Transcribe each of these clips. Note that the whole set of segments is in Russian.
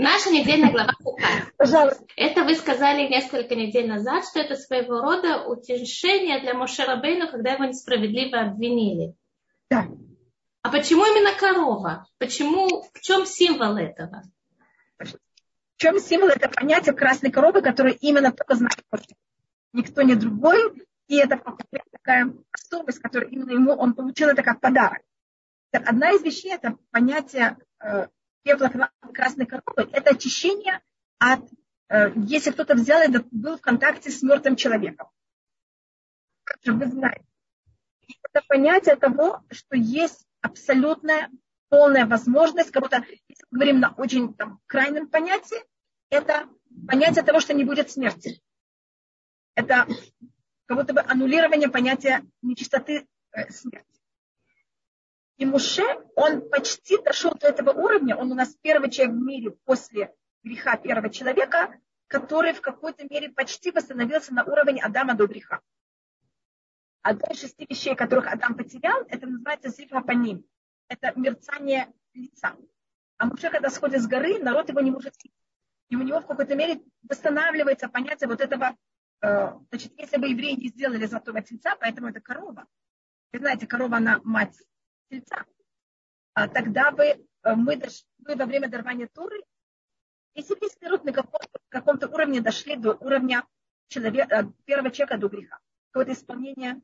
Наша недельная глава. Пожалуйста. Это вы сказали несколько недель назад, что это своего рода утешение для Моше Рабейну, когда его несправедливо обвинили. Да. А почему именно корова? Почему, в чем символ этого? В чем символ? Это понятие красной коровы, которое именно только знает. Никто не другой. И это такая особость, которую именно ему он получил это как подарок. Так, одна из вещей это понятие э, пепла красной коровы. Это очищение от, э, если кто-то взял это, был в контакте с мертвым человеком. Как же вы знаете. Это понятие того, что есть абсолютная полная возможность, будто, если мы говорим на очень там, крайнем понятии, это понятие того, что не будет смерти. Это как будто бы аннулирование понятия нечистоты э, смерти. И Муше, он почти дошел до этого уровня, он у нас первый человек в мире после греха первого человека, который в какой-то мере почти восстановился на уровне Адама до греха. Одна из шести вещей, которых Адам потерял, это называется зифа по ним. Это мерцание лица. А Муше, когда сходит с горы, народ его не может видеть. И у него в какой-то мере восстанавливается понятие вот этого, э, значит, если бы евреи не сделали золотого тельца, поэтому это корова. Вы знаете, корова, она мать тельца. А тогда бы э, мы, дошли, мы во время дарования Туры, если весь народ на каком-то, каком-то уровне дошли до уровня человека, э, первого человека до греха, какое-то исполнение,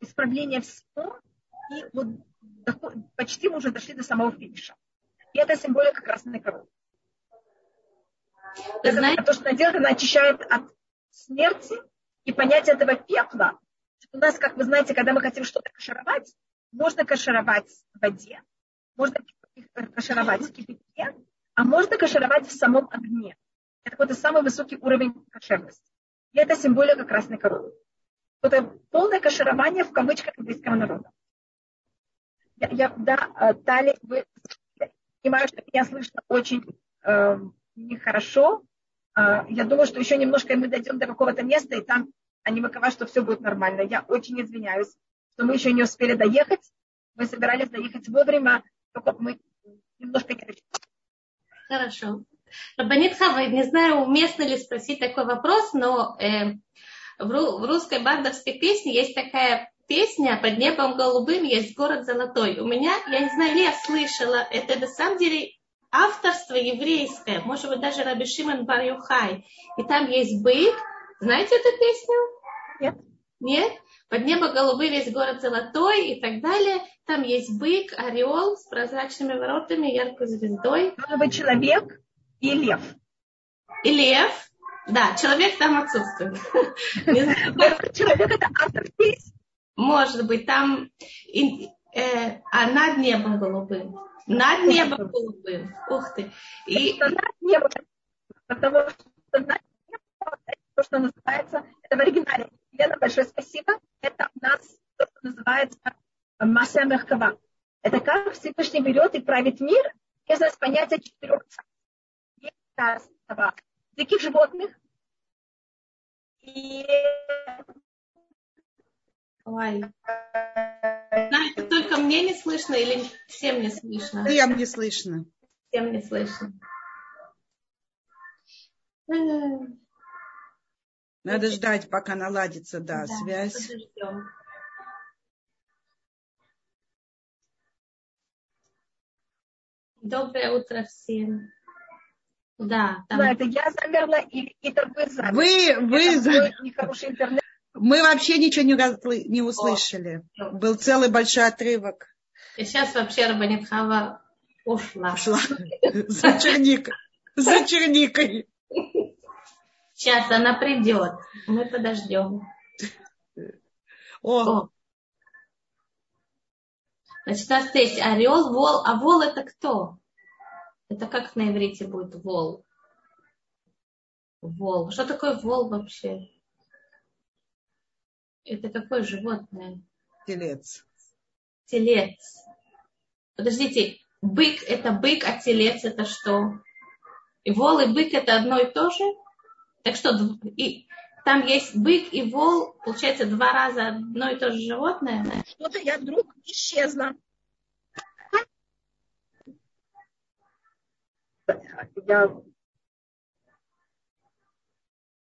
исправление всего, и вот почти мы уже дошли до самого финиша. И это символика красной коровы. Это знаете... то, что она делает, она очищает от смерти и понятие этого пепла. У нас, как вы знаете, когда мы хотим что-то кашировать, можно кашировать в воде, можно кашировать в кипятке, а можно кашировать в самом огне. Это какой-то самый высокий уровень кошерности. И это символика красной коровы. Это полное каширование в кавычках еврейского народа. Я, я, да, э, Тали, вы понимаю, что меня слышно очень э, нехорошо. Э, я думаю, что еще немножко и мы дойдем до какого-то места, и там они выковают, что все будет нормально. Я очень извиняюсь что мы еще не успели доехать. Мы собирались доехать вовремя, только мы немножко не Хорошо. Рабанит Хава, не знаю, уместно ли спросить такой вопрос, но э, в, ру, в русской бандовской песне есть такая песня «Под небом голубым есть город золотой». У меня, я не знаю, ли я слышала, это на самом деле авторство еврейское, может быть, даже Раби Шимон Бар Юхай. И там есть бык. Знаете эту песню? Нет. Нет? Под небо голубый весь город золотой и так далее. Там есть бык, орел с прозрачными воротами, яркой звездой. Должен быть человек и лев. И лев. Да, человек там отсутствует. Человек это автор песни. Может быть, там э, а над небом голубым. Над небом голубым. Ух ты. И... Над небом. Потому что над небом, то, что называется, это в оригинале Лена, большое спасибо. Это у нас то, что называется масса мягкова. Это как Всевышний берет и правит мир из нас понятия четырех Есть царство диких животных. И Ой. Знаете, только мне не слышно или всем не слышно? Всем не слышно. Всем не слышно. Надо ждать, пока наладится, да, да связь. Подождем. Доброе утро всем. Да, там... да, это я замерла, и это вы замерли. Вы, вы замерли. Мы вообще ничего не, не услышали. О, Был целый большой отрывок. И сейчас вообще Рабанитхава ушла. Ушла. За черникой. За черникой. Сейчас она придет. Мы подождем. О. О. Значит, у нас есть орел, вол. А вол это кто? Это как на иврите будет вол? Вол. Что такое вол вообще? Это какое животное? Телец. Телец. Подождите, бык это бык, а телец это что? И вол и бык это одно и то же? Так что и там есть бык и вол, получается, два раза одно и то же животное. Что-то я вдруг исчезла. я...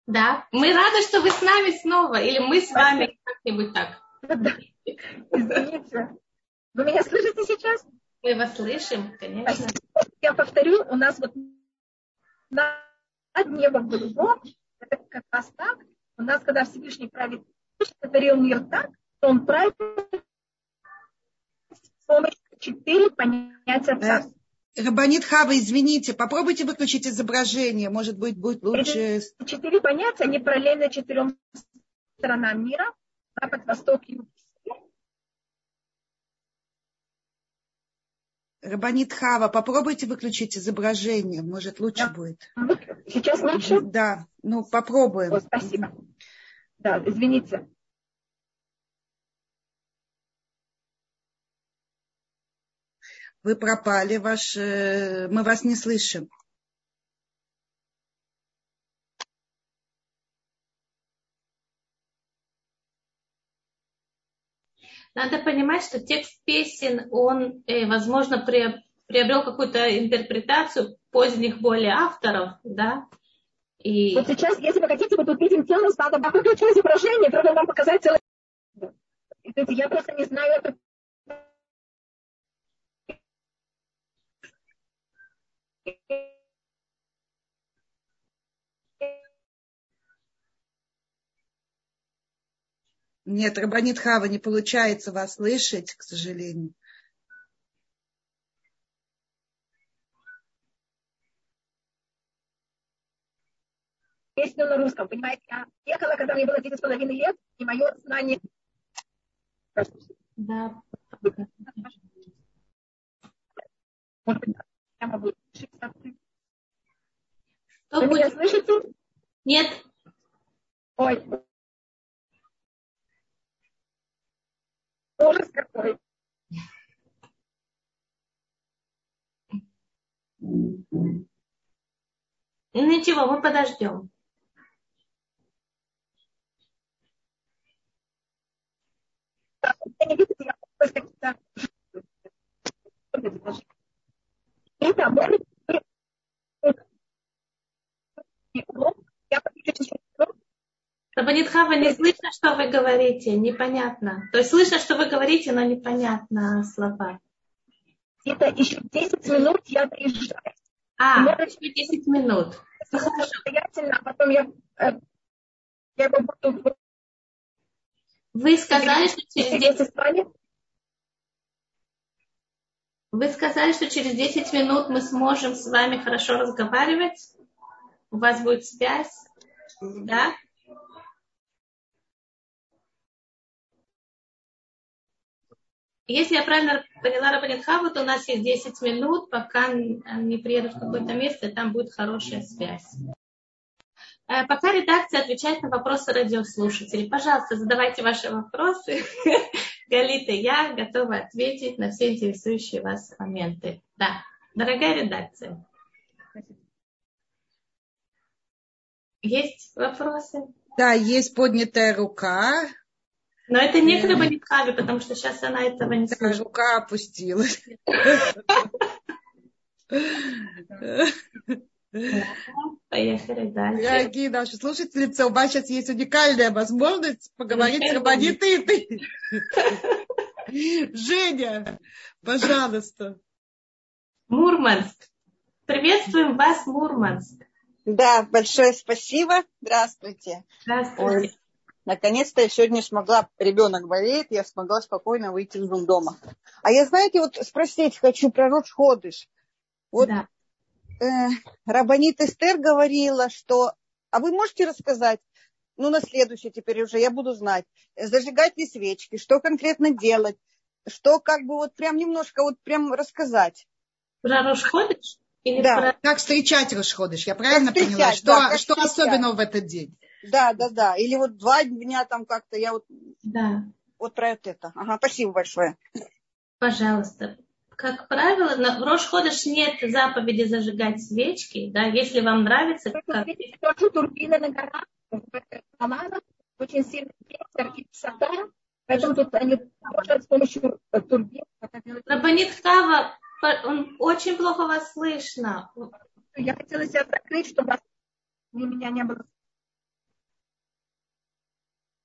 Да, мы рады, что вы с нами снова, или мы с вами как-нибудь так. Извините. Вы меня слышите сейчас? Мы вас слышим, конечно. Я повторю, у нас вот над небом голубом, это как раз так. У нас, когда Всевышний правит, сотворил мир так, то он правит с помощью четыре понятия царства. Рабанит Хава, извините, попробуйте выключить изображение, может быть, будет лучше. Четыре понятия, они параллельны четырем сторонам мира, запад, восток, юг, Рабанит Хава, попробуйте выключить изображение, может лучше да. будет. Сейчас лучше? Да, ну попробуем. О, спасибо. Да, извините. Вы пропали, ваш, э, мы вас не слышим. Надо понимать, что текст песен, он, э, возможно, приобрел какую-то интерпретацию поздних более авторов, да, и... Вот сейчас, если вы хотите, мы тут видим целую статую, я выключу изображение, чтобы вам показать целое... Я просто не знаю, это Нет, Рабанит Хава, не получается вас слышать, к сожалению. Песню на русском, понимаете? Я ехала, когда мне было 10 с половиной лет, и мое знание... Да. Может быть, я могу Вы меня слышите? Нет. Ой, Ужас какой. Ничего, мы подождем. Это может я Рабанит Хава, не слышно, что вы говорите, непонятно. То есть слышно, что вы говорите, но непонятно слова. Где-то еще 10 минут я доезжаю. А, еще 10 минут. Ну, Самостоятельно, а потом я, э, я буду... Вы сказали, что через 10 Вы сказали, что через 10 минут мы сможем с вами хорошо разговаривать. У вас будет связь. Да? Если я правильно поняла Рабанитхаву, то у нас есть 10 минут, пока они приедут в какое-то место, и там будет хорошая связь. Э, пока редакция отвечает на вопросы радиослушателей, пожалуйста, задавайте ваши вопросы. Галита, я готова ответить на все интересующие вас моменты. Да, дорогая редакция. Есть вопросы? Да, есть поднятая рука. Но это не к Рабанитхаве, потому что сейчас она этого не слышит. Рука опустилась. Поехали дальше. Дорогие наши слушательницы, у вас сейчас есть уникальная возможность поговорить с Рабанитытой. Женя, пожалуйста. Мурманск. Приветствуем вас, Мурманск. Да, большое спасибо. Здравствуйте. Здравствуйте. Наконец-то я сегодня смогла, ребенок болеет, я смогла спокойно выйти из дома. А я, знаете, вот спросить хочу про Рош Ходыш. Вот да. э, Рабанит Эстер говорила, что... А вы можете рассказать, ну, на следующий теперь уже я буду знать, зажигать ли свечки, что конкретно делать, что как бы вот прям немножко вот прям рассказать. Про Рош Ходыш? Или да. про... Как встречать Рошходыш? Я правильно как поняла? Что, да, что особенного в этот день? Да, да, да. Или вот два дня там как-то я вот... Да. Вот про это. Ага, спасибо большое. Пожалуйста. Как правило, на, в Рошходыш нет заповеди зажигать свечки, да, если вам нравится. Как... Тоже турбины на горах, очень сильный ветер и высота, поэтому тут они с помощью турбин. Рабанит Хава он очень плохо вас слышно. Я хотела себя закрыть, чтобы для меня не было.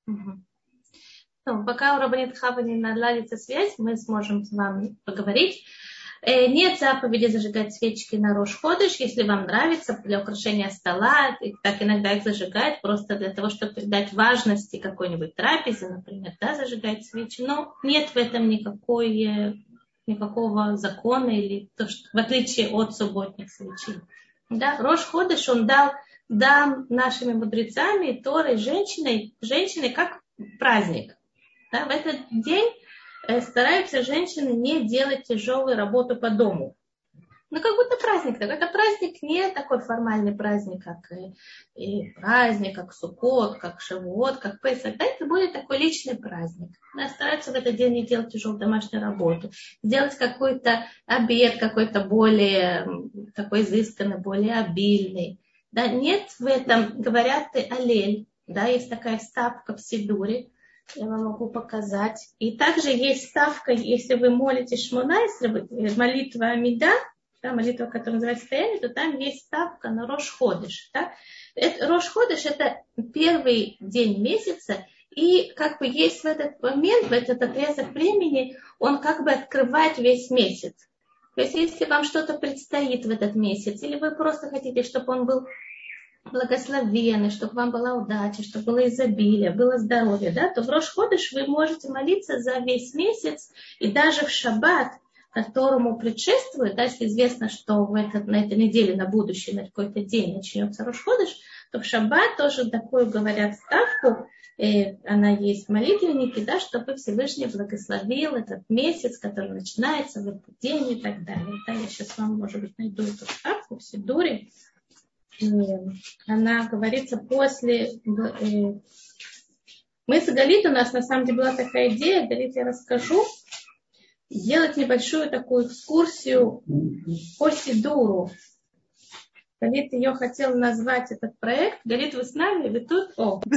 Ну, пока у Рабанит Хаба не наладится связь, мы сможем с вами поговорить. Э, нет заповеди зажигать свечки на рожь ходыш, если вам нравится, для украшения стола, так иногда их зажигают, просто для того, чтобы придать важности какой-нибудь трапезе, например, да, зажигать свечи. Но нет в этом никакой, никакого закона, или то, что, в отличие от субботних свечей. Да, рожь ходыш он дал, дал нашими мудрецами, Торой, женщиной, женщиной как праздник. Да, в этот день Э, стараются женщины не делать тяжелую работу по дому. Ну, как будто праздник. Так это праздник не такой формальный праздник, как и, праздник, как Суккот, как Шавуот, как Песах. Да, это будет такой личный праздник. Да, стараются в этот день не делать тяжелую домашнюю работу. Сделать какой-то обед, какой-то более такой изысканный, более обильный. Да, нет в этом, говорят, ты аллель. Да, есть такая ставка в Сидуре, я вам могу показать. И также есть ставка, если вы молитесь Шмонайсер, молитва Амида, да, молитва, которая называется стояние, то там есть ставка на Рош Ходыш. Да? Это, Рош Ходыш это первый день месяца, и как бы есть в этот момент, в этот отрезок времени, он как бы открывает весь месяц. То есть, если вам что-то предстоит в этот месяц, или вы просто хотите, чтобы он был благословенный, чтобы вам была удача, чтобы было изобилие, было здоровье, да, то в Рошходыш вы можете молиться за весь месяц и даже в шаббат, которому предшествует, да, если известно, что в этот, на этой неделе, на будущее, на какой-то день начнется Рошходыш, то в шаббат тоже такую говорят ставку, э, она есть в молитвеннике, да, чтобы Всевышний благословил этот месяц, который начинается в этот день и так далее. Да, я сейчас вам, может быть, найду эту ставку в Сидуре она говорится после... Э, мы с Галит, у нас на самом деле была такая идея, Галит, я расскажу, сделать небольшую такую экскурсию по Сидуру. Галит ее хотел назвать этот проект. Галит, вы с нами? Вы тут? О!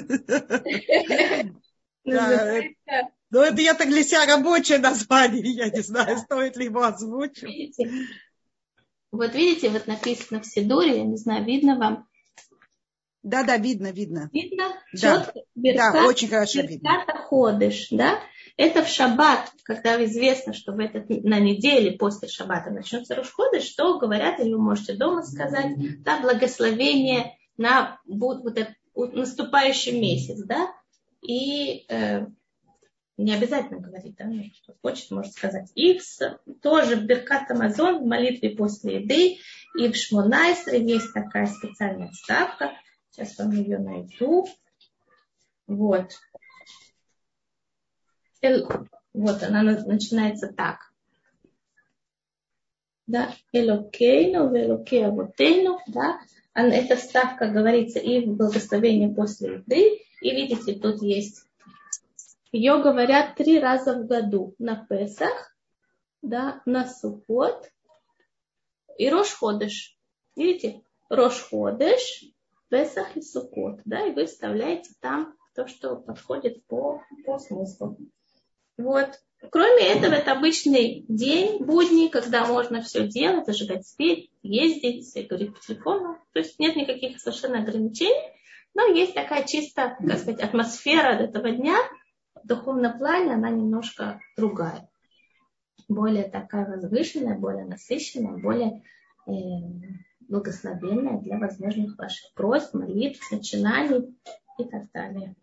Ну, это я так для себя рабочее название, я не знаю, стоит ли его озвучить. Вот видите, вот написано в Сидуре, я не знаю, видно вам? Да, да, видно, видно. Видно? Да, Четко? Беркат, да очень хорошо видно. ходишь, да? Это в шаббат, когда известно, что в этот, на неделе после шаббата начнется Рушходыш, что говорят, или вы можете дома сказать, да, благословение на вот, вот этот наступающий месяц, да? И э, не обязательно говорить, да, ну, кто хочет, может сказать. И тоже в Беркат Амазон, в молитве после еды, и в Шмонайсре есть такая специальная ставка. Сейчас вам ее найду. Вот. Вот она начинается так. Да, Элокейну, Велокей Авотейну, да. Эта ставка говорится и в благословении после еды. И видите, тут есть ее говорят три раза в году. На Песах, да, на Сукот и Рошходыш. Видите? Рошходыш, Песах и Сукот. Да, и вы вставляете там то, что подходит по, по смыслу. Вот. Кроме этого, это обычный день, будний, когда можно все делать, зажигать свет, ездить, говорить по телефону. То есть нет никаких совершенно ограничений, но есть такая чисто, как сказать, атмосфера этого дня – в духовном плане она немножко другая. Более такая возвышенная, более насыщенная, более э, благословенная для возможных ваших просьб, молитв, начинаний и так далее.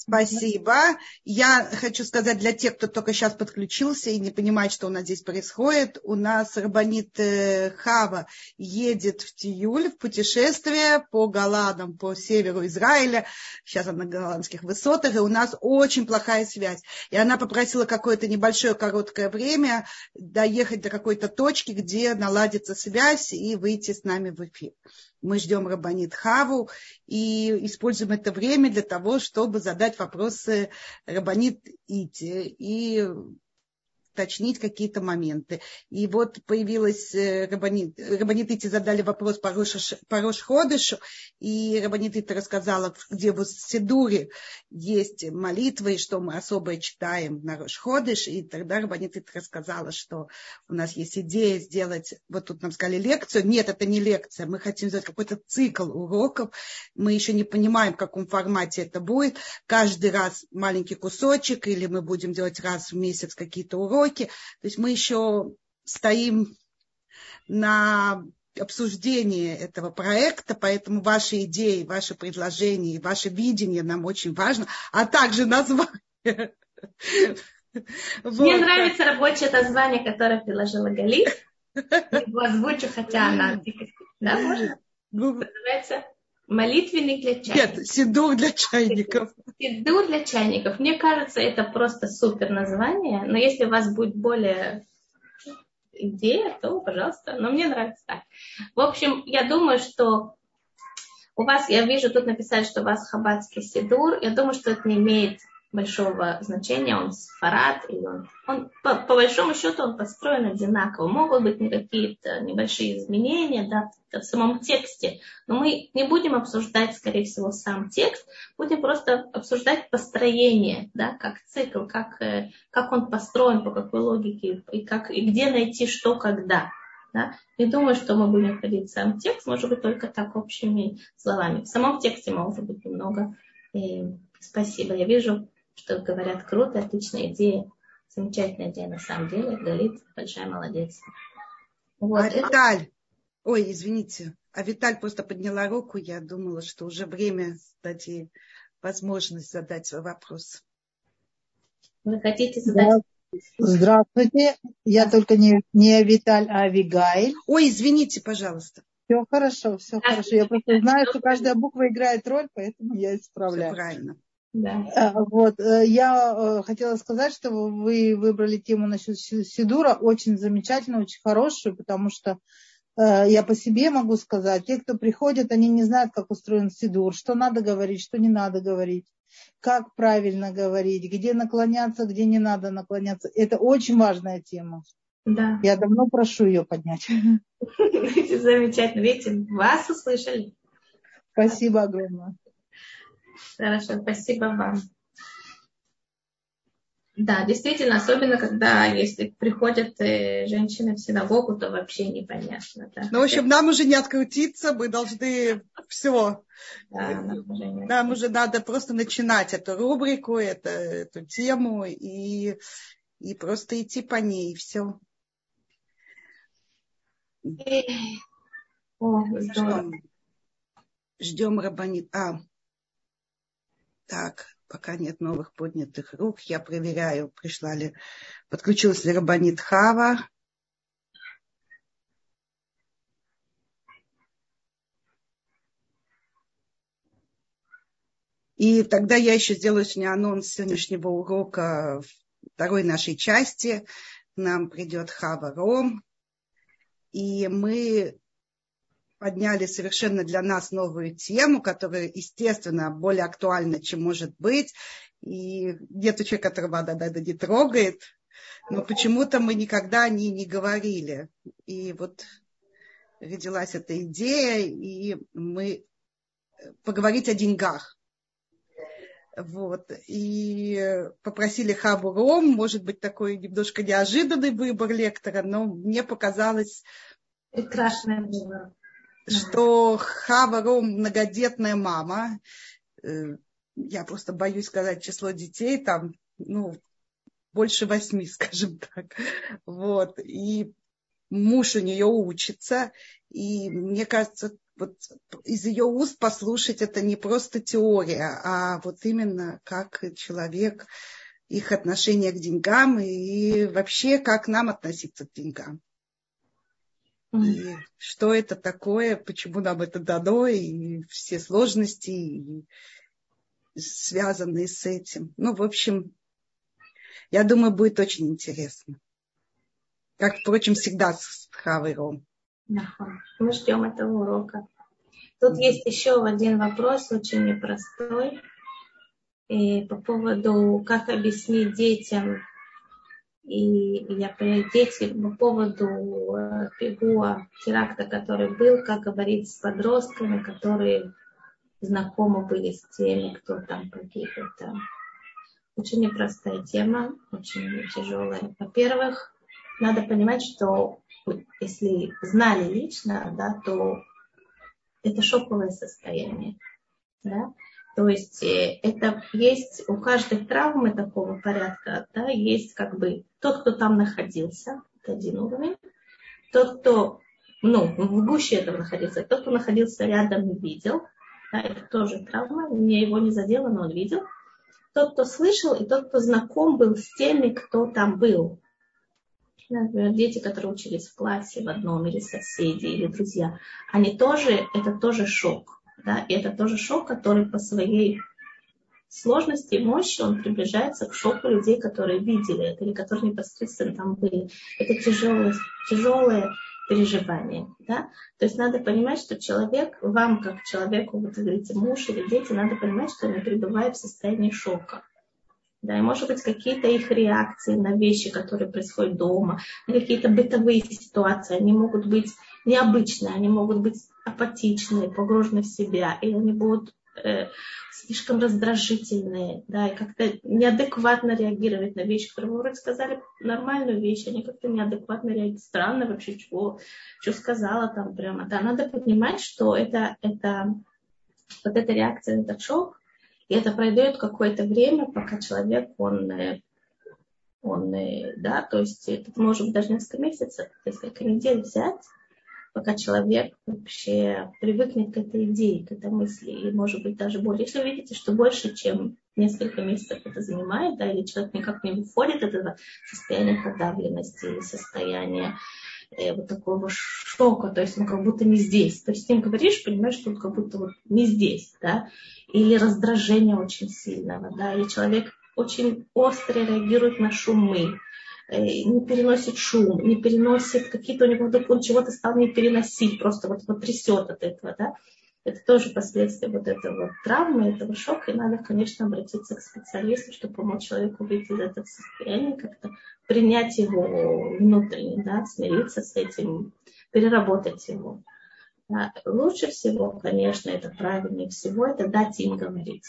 Спасибо. Я хочу сказать для тех, кто только сейчас подключился и не понимает, что у нас здесь происходит. У нас Рабанит э, Хава едет в Тиюль, в путешествие по Голландам, по северу Израиля. Сейчас она на голландских высотах, и у нас очень плохая связь. И она попросила какое-то небольшое короткое время доехать до какой-то точки, где наладится связь и выйти с нами в эфир. Мы ждем Рабанит Хаву и используем это время для того, чтобы задать вопросы Рабанит Ити. И уточнить какие-то моменты. И вот появилась э, Рабанит, Рабанитыти задали вопрос по Рош Ходышу, и Рабанитыти рассказала, где в Сидуре есть молитвы, и что мы особо читаем на Рош Ходыш, и тогда Рабанитыти рассказала, что у нас есть идея сделать, вот тут нам сказали лекцию, нет, это не лекция, мы хотим сделать какой-то цикл уроков, мы еще не понимаем, в каком формате это будет, каждый раз маленький кусочек, или мы будем делать раз в месяц какие-то уроки. То есть мы еще стоим на обсуждении этого проекта, поэтому ваши идеи, ваши предложения, ваше видение нам очень важно, а также название. Мне нравится рабочее название, которое предложила Гали. Его озвучу, хотя она... Да, можно? Называется Молитвенник для чайников. Нет, сидур для чайников. Сидур для чайников. Мне кажется, это просто супер название. Но если у вас будет более идея, то, пожалуйста. Но мне нравится так. В общем, я думаю, что у вас, я вижу, тут написали, что у вас хабатский сидур. Я думаю, что это не имеет большого значения, он сфарад, или он, он по, по большому счету он построен одинаково. Могут быть какие-то небольшие изменения да, в самом тексте, но мы не будем обсуждать, скорее всего, сам текст, будем просто обсуждать построение, да, как цикл, как, э, как он построен, по какой логике, и, как, и где найти что, когда. Да? Не думаю, что мы будем ходить сам текст, может быть, только так общими словами. В самом тексте может быть немного. И спасибо. Я вижу, что говорят, круто, отличная идея, замечательная идея на самом деле, говорит, большая молодец. Вот. А Виталь, ой, извините, а Виталь просто подняла руку, я думала, что уже время дать ей возможность задать свой вопрос. Вы хотите задать? Здравствуйте, я только не, не Виталь, а Авигайль. Ой, извините, пожалуйста. Все хорошо, все хорошо. Я просто знаю, что каждая буква играет роль, поэтому я исправляю. Все правильно. Да. Э, вот, э, я э, хотела сказать, что вы выбрали тему насчет Сидура, очень замечательно, очень хорошую, потому что я по себе могу сказать, те, кто приходят, они не знают, как устроен Сидур, что надо говорить, что не надо говорить, как правильно говорить, где наклоняться, где не надо наклоняться. Это очень важная тема. Да. Я давно прошу ее поднять. Замечательно. Видите, вас услышали. Спасибо огромное. Хорошо, спасибо вам. Да, действительно, особенно когда если приходят э, женщины в синагогу, то вообще непонятно. Да. Ну, в общем, нам уже не открутиться, мы должны все. Да, нам, уже нам уже надо просто начинать эту рубрику, это, эту тему и, и просто идти по ней, и все. О. Ждем, ждем Рабанит. А, так, пока нет новых поднятых рук, я проверяю, пришла ли, подключилась ли Рабанит Хава. И тогда я еще сделаю сегодня анонс сегодняшнего урока второй нашей части. К нам придет Хава Ром. И мы подняли совершенно для нас новую тему, которая, естественно, более актуальна, чем может быть. И нет человека, которого она, наверное, не трогает. Но почему-то мы никогда о ней не говорили. И вот родилась эта идея, и мы поговорить о деньгах. Вот. И попросили Хабу Ром, может быть, такой немножко неожиданный выбор лектора, но мне показалось... Прекрасное было что Хава многодетная мама. Э, я просто боюсь сказать число детей, там, ну, больше восьми, скажем так. Вот. И муж у нее учится. И мне кажется, вот из ее уст послушать это не просто теория, а вот именно как человек, их отношение к деньгам и вообще как нам относиться к деньгам. И что это такое, почему нам это дано, и все сложности, и связанные с этим. Ну, в общем, я думаю, будет очень интересно. Как, впрочем, всегда с Хавой Ром. Мы ждем этого урока. Тут есть еще один вопрос, очень непростой. И по поводу, как объяснить детям И я дети по поводу э, теракта, который был, как говорить с подростками, которые знакомы были с теми, кто там погиб. Это очень непростая тема, очень тяжелая. Во-первых, надо понимать, что если знали лично, да, то это шоковое состояние. Да? То есть э, это есть у каждой травмы такого порядка, да, есть как бы тот, кто там находился, это один уровень, тот, кто ну, в гуще этого находился, тот, кто находился рядом и видел, да, это тоже травма, мне его не задело, но он видел. Тот, кто слышал, и тот, кто знаком был с теми, кто там был. Например, дети, которые учились в классе в одном, или соседи, или друзья, они тоже, это тоже шок. Да? И это тоже шок, который по своей сложности и мощи он приближается к шоку людей, которые видели это или которые непосредственно там были. Это тяжелое, тяжелое переживание. Да? То есть надо понимать, что человек, вам как человеку, вот вы говорите, муж или дети, надо понимать, что они пребывают в состоянии шока. Да, и может быть какие-то их реакции на вещи, которые происходят дома, на какие-то бытовые ситуации, они могут быть необычные, они могут быть апатичные, погружены в себя, и они будут э, слишком раздражительные, да, и как-то неадекватно реагировать на вещи, которые вы вроде сказали нормальную вещь, они как-то неадекватно реагируют. Странно вообще, чего, что сказала там прямо. Да, надо понимать, что это, это вот эта реакция, этот шок, и это пройдет какое-то время, пока человек, он, э, он э, да, то есть это может быть даже несколько месяцев, несколько недель взять, пока человек вообще привыкнет к этой идее, к этой мысли, и может быть даже более. Если вы видите, что больше, чем несколько месяцев это занимает, да, или человек никак не выходит из этого состояния подавленности состояния э, вот такого шока, то есть он как будто не здесь. То есть с ним говоришь, понимаешь, что он как будто вот не здесь, да, или раздражение очень сильного, да, или человек очень остро реагирует на шумы, не переносит шум, не переносит какие-то у него, он чего-то стал не переносить, просто вот, вот от этого, да. Это тоже последствия вот этого травмы, этого шока, и надо, конечно, обратиться к специалисту, чтобы помочь человеку выйти из этого состояния, как-то принять его внутренне, да, смириться с этим, переработать его. Да. Лучше всего, конечно, это правильнее всего, это дать им говорить.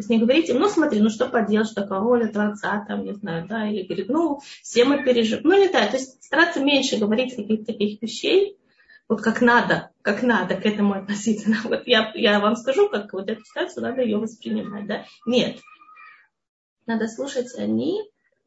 То есть не говорите, ну смотри, ну что поделать, что такое воля Творца, там, не знаю, да, или говорит, ну все мы переживем. Ну не так, то есть стараться меньше говорить каких-то таких вещей, вот как надо, как надо к этому относиться. Вот я, я вам скажу, как вот эту ситуацию надо ее воспринимать, да. Нет, надо слушать они,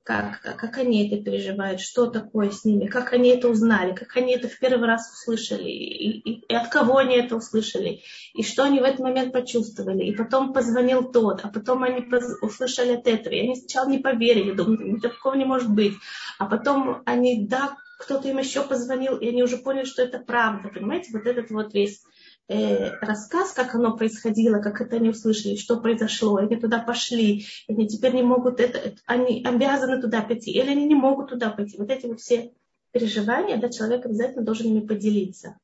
как, как они это переживают, что такое с ними, как они это узнали, как они это в первый раз услышали, и, и, и от кого они это услышали, и что они в этот момент почувствовали. И потом позвонил тот, а потом они услышали от этого. И они сначала не поверили, думали, такого не может быть. А потом они, да, кто-то им еще позвонил, и они уже поняли, что это правда. Понимаете, вот этот вот весь рассказ, как оно происходило, как это они услышали, что произошло, они туда пошли, они теперь не могут это, они обязаны туда пойти, или они не могут туда пойти. Вот эти вот все переживания, да, человек обязательно должен ими поделиться.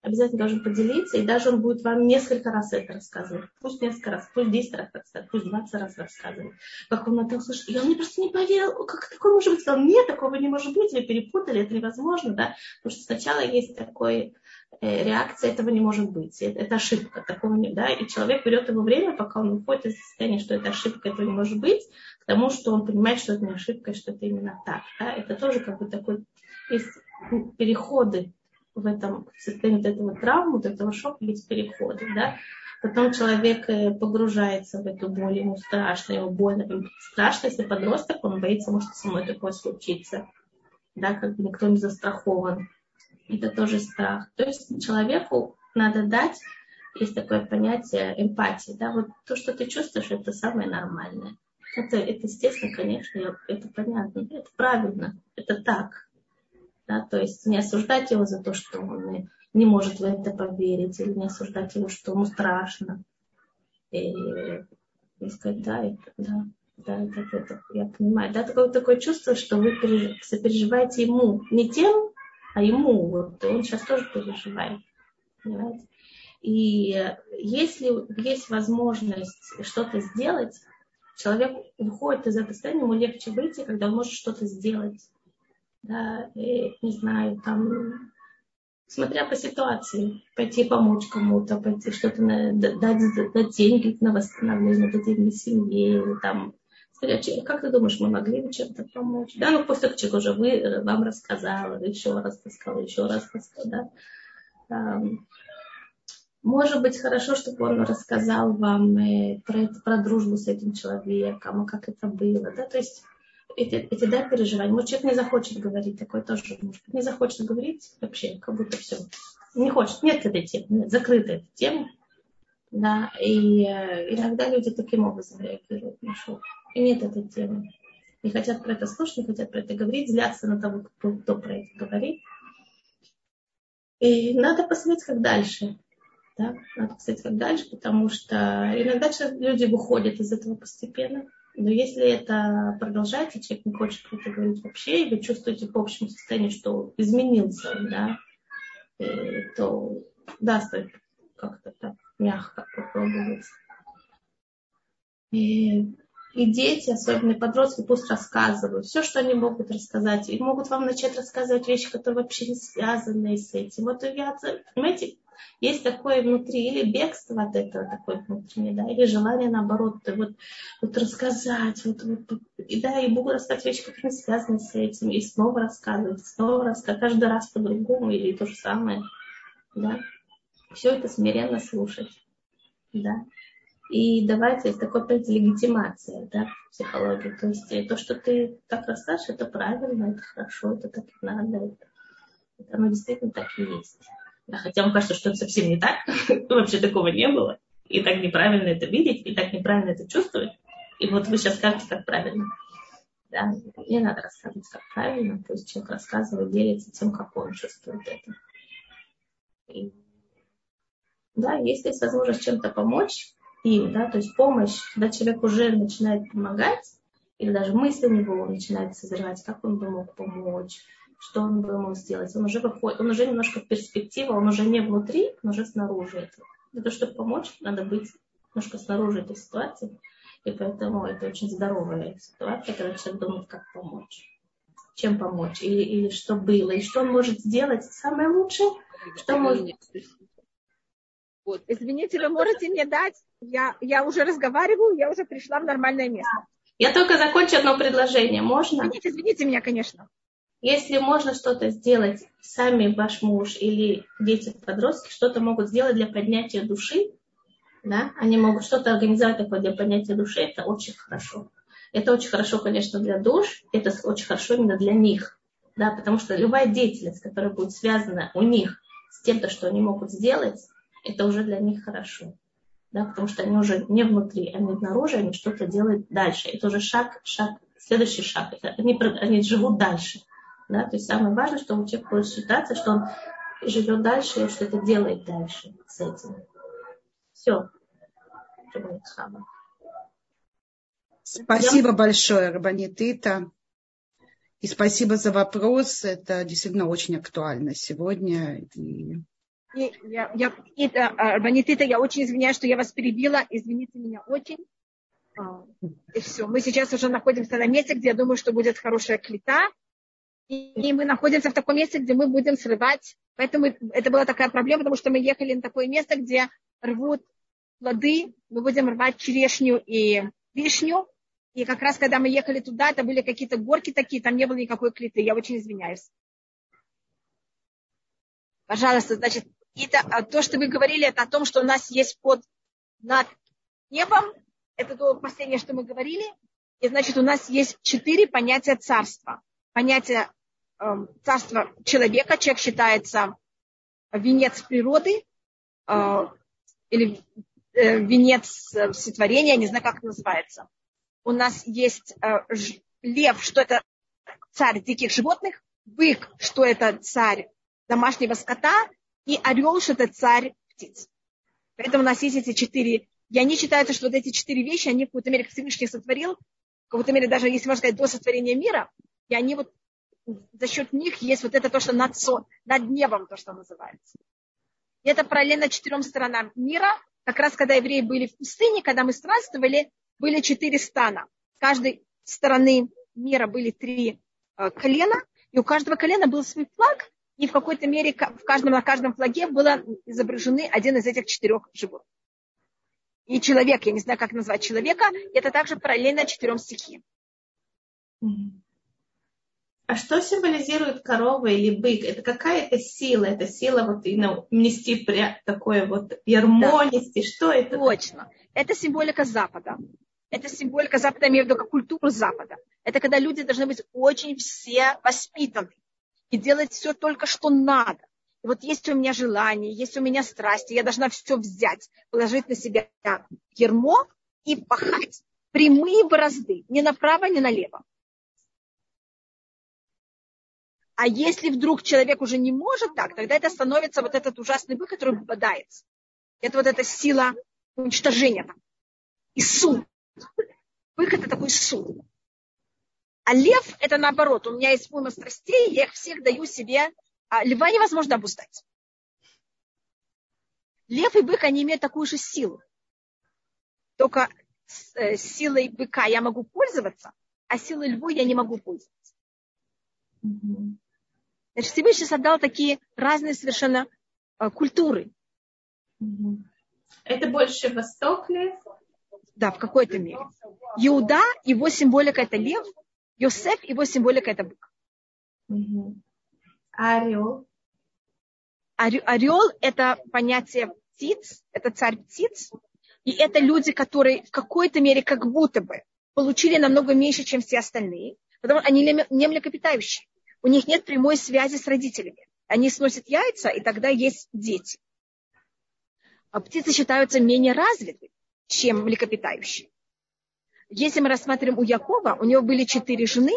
Обязательно должен поделиться, и даже он будет вам несколько раз это рассказывать. Пусть несколько раз, пусть 10 раз рассказывать, пусть 20 раз рассказывать. Как он это услышал. И он мне просто не поверил, как такое может быть? Сказал, нет, такого не может быть, вы перепутали, это невозможно, да. Потому что сначала есть такой Э, реакция этого не может быть. Это, ошибка. Такого не, да? И человек берет его время, пока он выходит из состояния, что это ошибка, этого не может быть, к тому, что он понимает, что это не ошибка, что это именно так. Да? Это тоже как бы такой есть переходы в этом состоянии вот этого травмы, вот этого шока, есть переходы. Да? Потом человек э, погружается в эту боль, ему страшно, ему больно. Страшно, если подросток, он боится, может, со мной такое случиться. Да, как бы никто не застрахован это тоже страх. То есть человеку надо дать, есть такое понятие эмпатии, да, вот то, что ты чувствуешь, это самое нормальное. Это, это естественно, конечно, это понятно, это правильно, это так. Да, то есть не осуждать его за то, что он не может в это поверить, или не осуждать его, что ему страшно. И, и сказать, да, это, да, да, это, это, я понимаю. Да, такое, такое чувство, что вы сопереживаете ему не тем, а ему, вот, он сейчас тоже переживает. Понимаете? И если есть возможность что-то сделать, человек выходит из этого состояния, ему легче выйти, когда он может что-то сделать. Да, и, не знаю, там, смотря по ситуации, пойти помочь кому-то, пойти что-то дать, дать деньги на восстановление, дать деньги семье, или там, как ты думаешь, мы могли бы чем-то помочь? Да, ну после человек уже вы, вам рассказал, еще раз рассказал, еще раз рассказал, да. Может быть, хорошо, чтобы он рассказал вам э, про, про дружбу с этим человеком, как это было. Да? То есть эти, эти да, переживания. Может, человек не захочет говорить, такой тоже может быть. Не захочет говорить вообще, как будто все. Не хочет. Нет этой темы, нет, закрыта эта тема. Да, и э, иногда люди таким образом реагируют на шоу. И нет этой темы. Не хотят про это слушать, не хотят про это говорить, злятся на того, кто, кто про это говорит. И надо посмотреть, как дальше. Да? Надо посмотреть, как дальше, потому что иногда люди выходят из этого постепенно. Но если это продолжается, человек не хочет про это говорить вообще, и вы чувствуете по общему состоянию, что изменился да, и, то да, стоит как-то так мягко попробовать. И, и дети, особенно подростки, пусть рассказывают все, что они могут рассказать. И могут вам начать рассказывать вещи, которые вообще не связаны с этим. Вот я, понимаете, есть такое внутри, или бегство от этого такое внутреннее, да, или желание, наоборот, вот, вот рассказать, вот, вот, и да, и буду рассказать вещи, которые не связаны с этим, и снова рассказывать, снова рассказывать, каждый раз по-другому, или то же самое, да. Все это смиренно слушать, да. И давайте такой опять легитимация, да, психологии. То есть э, то, что ты так расскажешь, это правильно, это хорошо, это так надо. Это, оно действительно так и есть. Хотя вам кажется, что это совсем не так. Вообще такого не было. И так неправильно это видеть, и так неправильно это чувствовать. И вот вы сейчас скажете, как правильно. Да, не надо рассказывать, как правильно. То есть человек рассказывает, делится тем, как он чувствует это. И, да, если есть возможность чем-то помочь им, да, то есть помощь, когда человек уже начинает помогать, или даже мысли у него начинают созревать, как он бы мог помочь, что он бы мог сделать. Он уже выходит, он уже немножко в перспективу, он уже не внутри, он уже снаружи этого. Для того, чтобы помочь, надо быть немножко снаружи этой ситуации. И поэтому это очень здоровая ситуация, когда человек думает, как помочь. Чем помочь, или, или что было, и что он может сделать. Самое лучшее, что может... Вот. Извините, вы можете мне дать? Я, я уже разговариваю, я уже пришла в нормальное место. Я только закончу одно предложение. Можно? Извините, извините меня, конечно. Если можно что-то сделать, сами ваш муж или дети-подростки что-то могут сделать для поднятия души, да, они могут что-то организовать такое для поднятия души, это очень хорошо. Это очень хорошо, конечно, для душ, это очень хорошо именно для них, да, потому что любая деятельность, которая будет связана у них с тем, что они могут сделать, это уже для них хорошо. Да, потому что они уже не внутри, они снаружи, они что-то делают дальше. Это уже шаг, шаг, следующий шаг. Это, они, они живут дальше. Да? То есть самое важное, что у человека будет считаться, что он живет дальше и что-то делает дальше с этим. Все. Спасибо Я... большое, Рабанитита. И спасибо за вопрос. Это действительно очень актуально сегодня. И... И, я, я, это, Рабанитита, я очень извиняюсь, что я вас перебила. Извините меня очень. А, и все. Мы сейчас уже находимся на месте, где я думаю, что будет хорошая клета и мы находимся в таком месте, где мы будем срывать. Поэтому это была такая проблема, потому что мы ехали на такое место, где рвут плоды, мы будем рвать черешню и вишню. И как раз, когда мы ехали туда, это были какие-то горки такие, там не было никакой клеты. Я очень извиняюсь. Пожалуйста, значит, это, а то, что вы говорили, это о том, что у нас есть под над небом. Это то последнее, что мы говорили. И значит, у нас есть четыре понятия царства. Понятие Эм, царство человека, человек считается венец природы э, или э, венец сотворения, не знаю, как это называется. У нас есть э, лев, что это царь диких животных, бык, что это царь домашнего скота, и орел, это царь птиц. Поэтому у нас есть эти четыре. Я не считаю, что вот эти четыре вещи, они в какой-то мере Всевышний сотворил, в какой-то мере даже, если можно сказать, до сотворения мира, и они вот за счет них есть вот это то, что над, над небом, то, что называется. И это параллельно четырем сторонам мира. Как раз когда евреи были в пустыне, когда мы странствовали, были четыре стана. С каждой стороны мира были три э, колена, и у каждого колена был свой флаг, и в какой-то мере в каждом, на каждом флаге было изображены один из этих четырех животных. И человек, я не знаю, как назвать человека, это также параллельно четырем стихиям. А что символизирует корова или бык? Это какая-то сила? Это сила вот именно нести такое вот ярмо, да. нести. Что это? Точно. Это символика Запада. Это символика Запада, я имею в виду как культуру Запада. Это когда люди должны быть очень все воспитаны и делать все только, что надо. И вот есть у меня желание, есть у меня страсти, я должна все взять, положить на себя ермо и пахать прямые борозды, ни направо, ни налево. А если вдруг человек уже не может так, тогда это становится вот этот ужасный бык, который попадается. Это вот эта сила уничтожения. И суд. Бык это такой суд. А лев это наоборот. У меня есть уйма страстей, я их всех даю себе. А льва невозможно обуздать. Лев и бык, они имеют такую же силу. Только э, силой быка я могу пользоваться, а силой льву я не могу пользоваться. Значит, Всевышний создал такие разные совершенно э, культуры. Это больше восток лев? Да, в какой-то мере. Иуда, его символика это лев, Йосеф, его символика это бык. А орел? Орел это понятие птиц, это царь птиц, и это люди, которые в какой-то мере как будто бы получили намного меньше, чем все остальные, потому что они не млекопитающие у них нет прямой связи с родителями. Они сносят яйца, и тогда есть дети. А птицы считаются менее развиты, чем млекопитающие. Если мы рассматриваем у Якова, у него были четыре жены,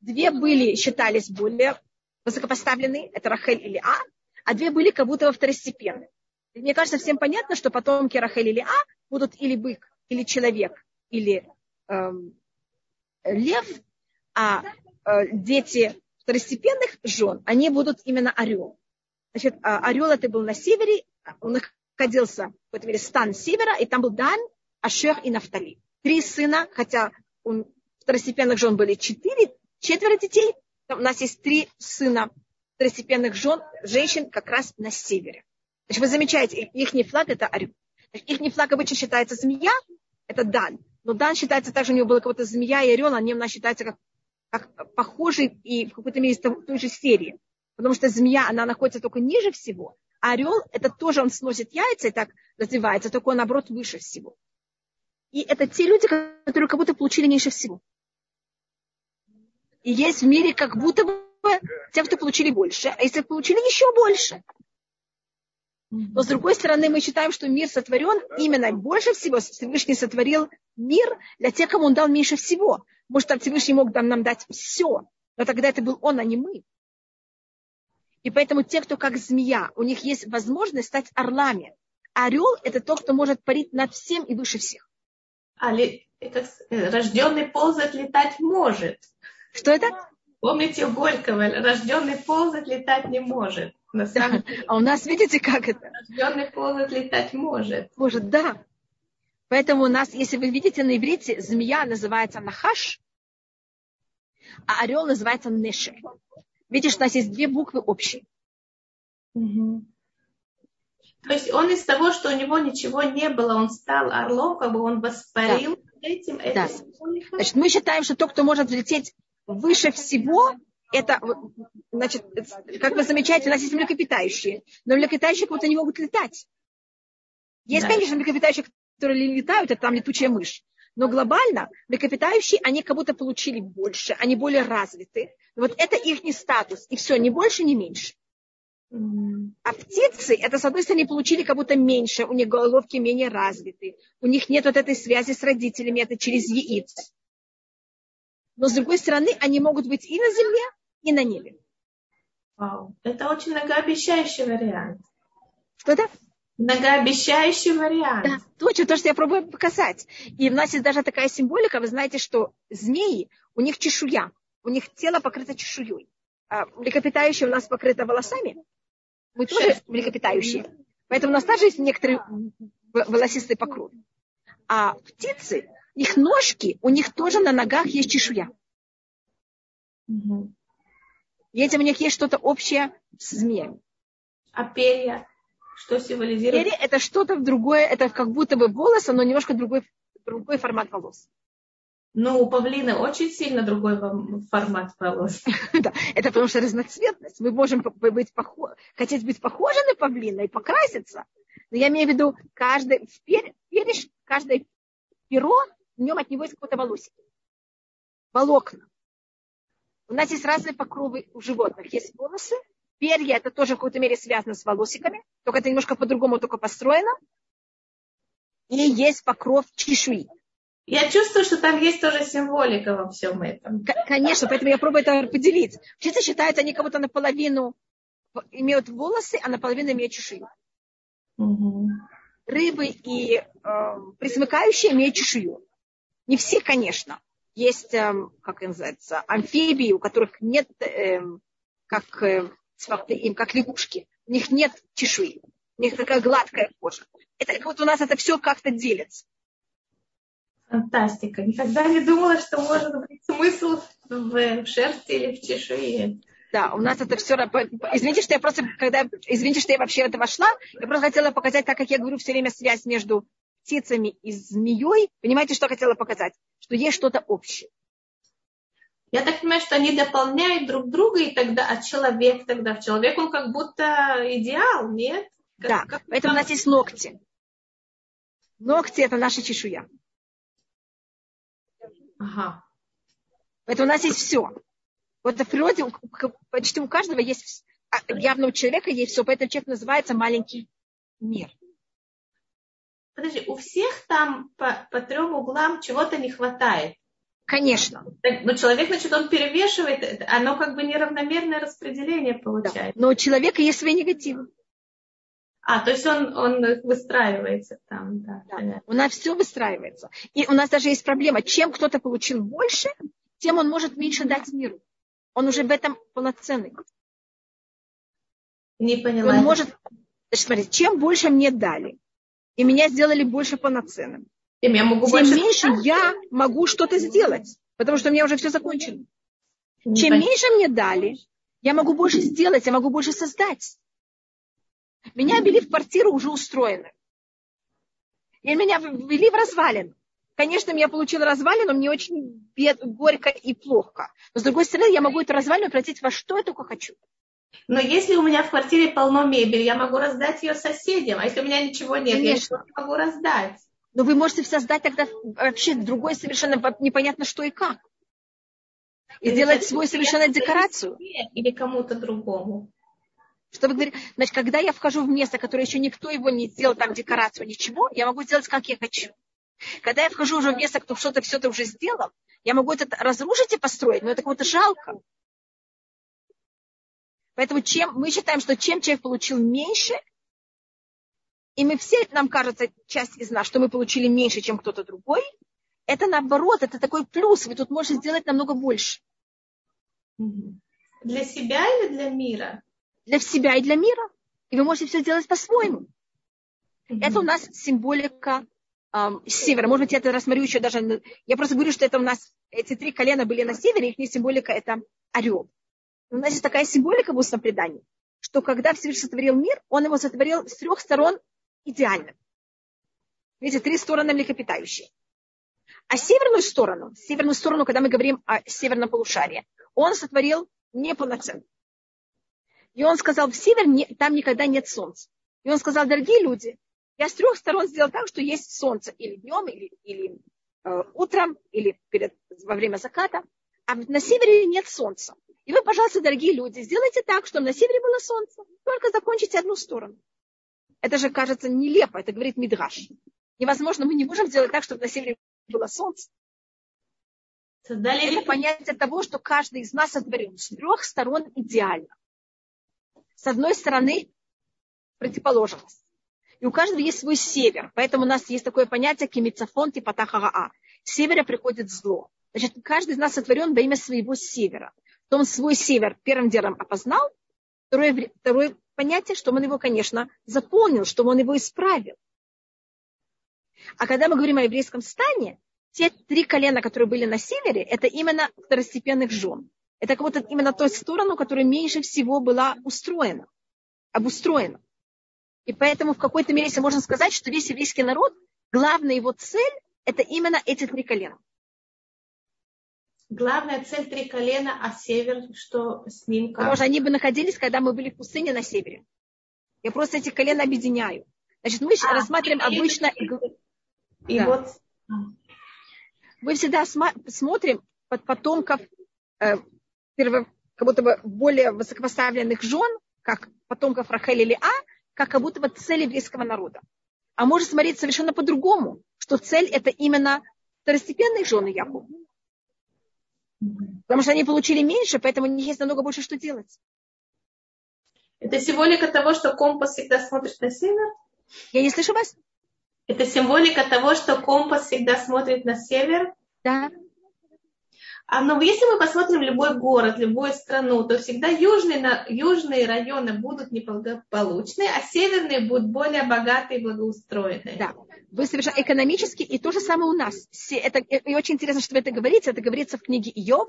две были, считались более высокопоставленные, это Рахель или А, а две были как будто второстепенные. И мне кажется, всем понятно, что потомки Рахель или А будут или бык, или человек, или эм, лев, а э, дети второстепенных жен, они будут именно орел. Значит, а, орел это был на севере, он находился, в этом мере, стан севера, и там был Дан, Ашер и Нафтали. Три сына, хотя у второстепенных жен были четыре, четверо детей, у нас есть три сына второстепенных жен, женщин как раз на севере. Значит, вы замечаете, их флаг это орел. Их флаг обычно считается змея, это Дан. Но Дан считается также, у него была какая-то змея и орел, они у нас считаются как как похожий и в какой-то мере из той же серии. Потому что змея, она находится только ниже всего. А орел, это тоже он сносит яйца и так развивается, только он, наоборот, выше всего. И это те люди, которые как будто получили меньше всего. И есть в мире как будто бы те, кто получили больше, а если получили еще больше. Но с другой стороны, мы считаем, что мир сотворен именно больше всего. Всевышний сотворил мир для тех, кому он дал меньше всего. Может, Всевышний мог нам дать все, но тогда это был он, а не мы. И поэтому те, кто как змея, у них есть возможность стать орлами. Орел – это тот, кто может парить над всем и выше всех. А ли, это, э, рожденный ползать летать может. Что это? Помните у Горького, рожденный ползать летать не может. На самом деле. А у нас, видите, как это? Рожденный ползать летать может. Может, да. Поэтому у нас, если вы видите на иврите, змея называется нахаш, а орел называется нешер. Видишь, у нас есть две буквы общие. Угу. То есть он из того, что у него ничего не было, он стал орлом, как бы он воспарил да. этим. Да. Значит, мы считаем, что тот, кто может взлететь выше всего, это, значит, как вы замечаете, у нас есть млекопитающие, но млекопитающие как будто не могут летать. Есть, да. конечно, млекопитающие, которые летают, это там летучая мышь. Но глобально млекопитающие, они как будто получили больше, они более развиты. Вот это их не статус. И все, ни больше, ни меньше. А птицы, это, с одной стороны, получили как будто меньше, у них головки менее развиты, у них нет вот этой связи с родителями, это через яиц. Но, с другой стороны, они могут быть и на земле, и на небе. Вау, это очень многообещающий вариант. Что это? Многообещающий вариант. Да, точно, то, что я пробую показать. И у нас есть даже такая символика, вы знаете, что змеи, у них чешуя, у них тело покрыто чешуей. А млекопитающие у нас покрыто волосами. Мы тоже млекопитающие. Поэтому у нас тоже есть некоторые волосистые покровы. А птицы, их ножки, у них тоже на ногах есть чешуя. Угу. Этим у них есть что-то общее с змеями. А перья? Что символизирует? Перья это что-то другое, это как будто бы волосы, но немножко другой, другой формат волос. Ну, у павлина очень сильно другой формат волос. да, это потому что разноцветность. Мы можем быть похож... хотеть быть похожи на павлина и покраситься. Но я имею в виду, каждый, перья, каждое перо, в нем от него есть какой-то волосик. Волокна. У нас есть разные покровы у животных. Есть волосы, перья, это тоже в какой-то мере связано с волосиками, только это немножко по-другому только построено. И есть покров чешуи. Я чувствую, что там есть тоже символика во всем этом. Конечно, поэтому я пробую это поделить. Птицы считаются, они кого-то наполовину имеют волосы, а наполовину имеют чешую. Угу. Рыбы и э, присмыкающие имеют чешую. Не все, конечно. Есть, э, как называется, амфибии, у которых нет, э, как, э, как лягушки. У них нет чешуи. У них такая гладкая кожа. Это вот у нас это все как-то делится. Фантастика. Никогда не думала, что может быть смысл в шерсти или в чешуе. Да, у нас это все... Извините, что я просто, когда... Извините, что я вообще в это вошла. Я просто хотела показать, так как я говорю все время связь между птицами и змеей. Понимаете, что я хотела показать? Что есть что-то общее. Я так понимаю, что они дополняют друг друга, и тогда, а человек тогда, в человек он как будто идеал, нет? Как, да, как поэтому у нас есть ногти. Ногти это наша чешуя. Ага. Это у нас есть все. Вот в природе почти у каждого есть, а, явно у человека есть все, поэтому человек называется маленький мир. Подожди, у всех там по, по трем углам чего-то не хватает. Конечно. Но человек, значит, он перевешивает, оно как бы неравномерное распределение получается. Да. Но у человека есть свои негативы. А, то есть он, он выстраивается там, да. да. У нас все выстраивается. И у нас даже есть проблема. Чем кто-то получил больше, тем он может меньше дать миру. Он уже в этом полноценный. Не поняла. Он может... Значит, смотрите, чем больше мне дали, и меня сделали больше полноценным, тем, я могу тем больше... меньше я могу что-то сделать, потому что у меня уже все закончено. Не чем понятно. меньше мне дали, я могу больше сделать, я могу больше создать. Меня ввели в квартиру уже устроенную. И меня ввели в развалин. Конечно, я получила развалину, мне очень бед, горько и плохо. Но с другой стороны, я могу эту развалину превратить во что я только хочу. Но если у меня в квартире полно мебели, я могу раздать ее соседям. А если у меня ничего нет, Конечно. я не могу раздать. Но вы можете создать тогда вообще другой совершенно непонятно что и как. И или сделать свою совершенно декорацию. Или кому-то другому. Что вы говорите? Значит, когда я вхожу в место, которое еще никто его не сделал, там декорацию, ничего, я могу сделать, как я хочу. Когда я вхожу уже в место, кто что-то все это уже сделал, я могу это разрушить и построить, но это кого-то жалко. Поэтому чем, мы считаем, что чем человек получил меньше, и мы все, нам кажется, часть из нас, что мы получили меньше, чем кто-то другой, это наоборот, это такой плюс, вы тут можете сделать намного больше. Для себя или для мира? Для себя и для мира. И вы можете все сделать по-своему. Mm-hmm. Это у нас символика эм, севера. Может быть, я это рассмотрю еще даже... Я просто говорю, что это у нас... Эти три колена были на севере, их символика – это орел. У нас есть такая символика в устном предании, что когда Всевышний сотворил мир, он его сотворил с трех сторон идеально. Видите, три стороны млекопитающие. А северную сторону, северную сторону, когда мы говорим о северном полушарии, он сотворил неполноценно. И он сказал, в север не, там никогда нет солнца. И он сказал, дорогие люди, я с трех сторон сделал так, что есть солнце или днем, или, или э, утром, или перед, во время заката, а на севере нет солнца. И вы, пожалуйста, дорогие люди, сделайте так, чтобы на севере было солнце, только закончите одну сторону. Это же кажется нелепо, это говорит Мидраш. Невозможно, мы не можем сделать так, чтобы на севере было солнце. Создали это понятие того, что каждый из нас сотворен с трех сторон идеально с одной стороны противоположность. И у каждого есть свой север. Поэтому у нас есть такое понятие кемицафон типа тахараа. С севера приходит зло. Значит, каждый из нас сотворен во имя своего севера. То он свой север первым делом опознал, второе, второе понятие, что он его, конечно, заполнил, что он его исправил. А когда мы говорим о еврейском стане, те три колена, которые были на севере, это именно второстепенных жен. Это как будто именно той сторону, которая меньше всего была устроена, обустроена. И поэтому в какой-то мере, можно сказать, что весь еврейский народ, главная его цель, это именно эти три колена. Главная цель три колена, а север, что с ним как? Потому что они бы находились, когда мы были в пустыне на севере. Я просто эти колена объединяю. Значит, мы а, рассматриваем и, обычно... И, да. вот... Мы всегда смотрим под потомков э, как будто бы более высокопоставленных жен, как потомков Рахель или А, как, как будто бы цель еврейского народа. А может смотреть совершенно по-другому, что цель это именно второстепенные жены Якова. Потому что они получили меньше, поэтому у них есть намного больше что делать. Это символика того, что компас всегда смотрит на север? Я не слышу вас. Это символика того, что компас всегда смотрит на север? Да. А, но если мы посмотрим любой город, любую страну, то всегда южные, южные районы будут неблагополучные, а северные будут более богатые и благоустроенные. Да, вы совершенно экономически, и то же самое у нас. Это, и очень интересно, что вы это говорите. Это говорится в книге Иов.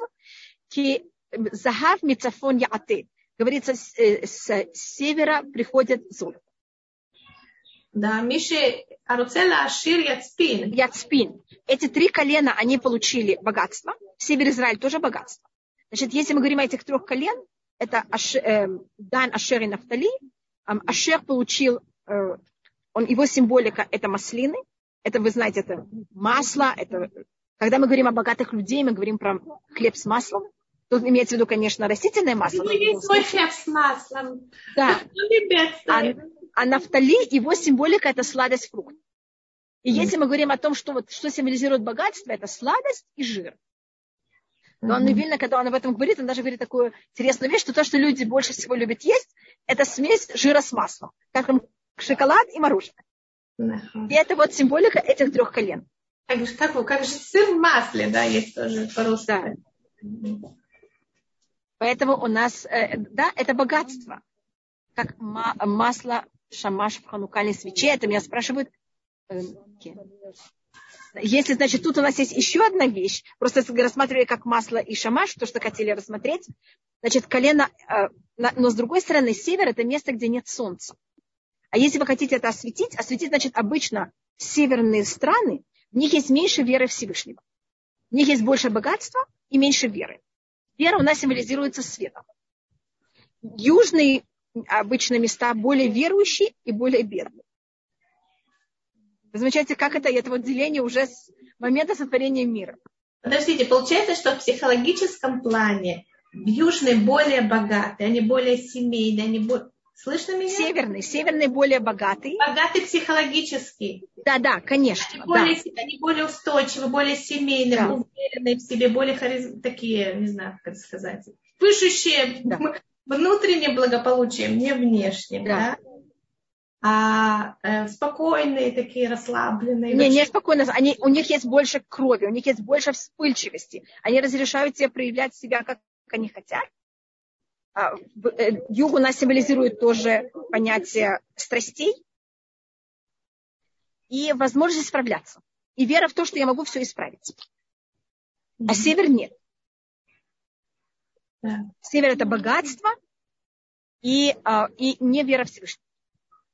Ки захав мицафон яате. Говорится, с, э, с севера приходит золото. Да, Миши Аруцела Ашир Яцпин. Яцпин. Эти три колена, они получили богатство. Север Израиль тоже богатство. Значит, если мы говорим о этих трех колен, это Аш, э, Дан, Ашер и Нафтали. Ашер получил, э, он, его символика это маслины. Это, вы знаете, это масло. Это, когда мы говорим о богатых людей, мы говорим про хлеб с маслом. Тут имеется в виду, конечно, растительное масло. Ну, есть свой хлеб с маслом. Да. А, а нафтали, его символика – это сладость фрукт. И если мы говорим о том, что, вот, что символизирует богатство, это сладость и жир. Но он Вильна, когда он об этом говорит, он даже говорит такую интересную вещь, что то, что люди больше всего любят есть, это смесь жира с маслом, как шоколад и мороженое. И это вот символика этих трех колен. Как, как, как же сыр в масле, да, есть тоже по-русски. Да. Поэтому у нас, э, да, это богатство. Как масло шамаш в ханукальной свече. Это меня спрашивают. Э, Если, значит, тут у нас есть еще одна вещь, просто рассматривали как масло и шамаш, то, что хотели рассмотреть, значит, колено, э, но с другой стороны, север – это место, где нет солнца. А если вы хотите это осветить, осветить, значит, обычно северные страны, в них есть меньше веры Всевышнего. В них есть больше богатства и меньше веры. Вера у нас символизируется светом. Южные обычно места более верующие и более бедные. Вы замечаете, как это, это вот деление уже с момента сотворения мира. Подождите, получается, что в психологическом плане южные более богатые, они более семейные, они более... Слышно меня? Северный, северный более богатый. Богатый психологически. Да, да, конечно. Они, более, да. они более устойчивы, более семейные, да. уверенные в себе, более хариз... такие, не знаю, как сказать, пышущие да внутренним благополучием, не внешним, да? да? а э, спокойные такие, расслабленные. Не, не спокойно, они, у них есть больше крови, у них есть больше вспыльчивости. Они разрешают себе проявлять себя, как они хотят. А, э, юг у нас символизирует тоже понятие страстей и возможность справляться. И вера в то, что я могу все исправить. А север нет. Север это богатство и, а, и не вера в Всевышнего.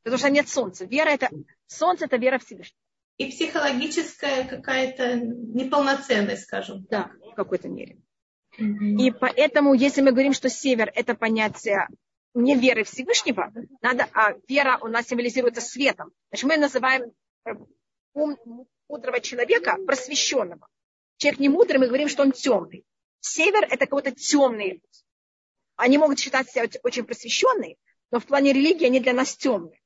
Потому что нет солнца. Вера это солнце это вера в Всевышнего. И психологическая какая-то неполноценность, скажем. Да, в какой-то мере. И поэтому, если мы говорим, что север это понятие не веры Всевышнего, надо, а вера у нас символизируется светом. Значит, мы называем э, ум мудрого человека просвещенного. Человек не мудрый, мы говорим, что он темный. Север – это какой-то темный. Они могут считать себя очень просвещенные, но в плане религии они для нас темные.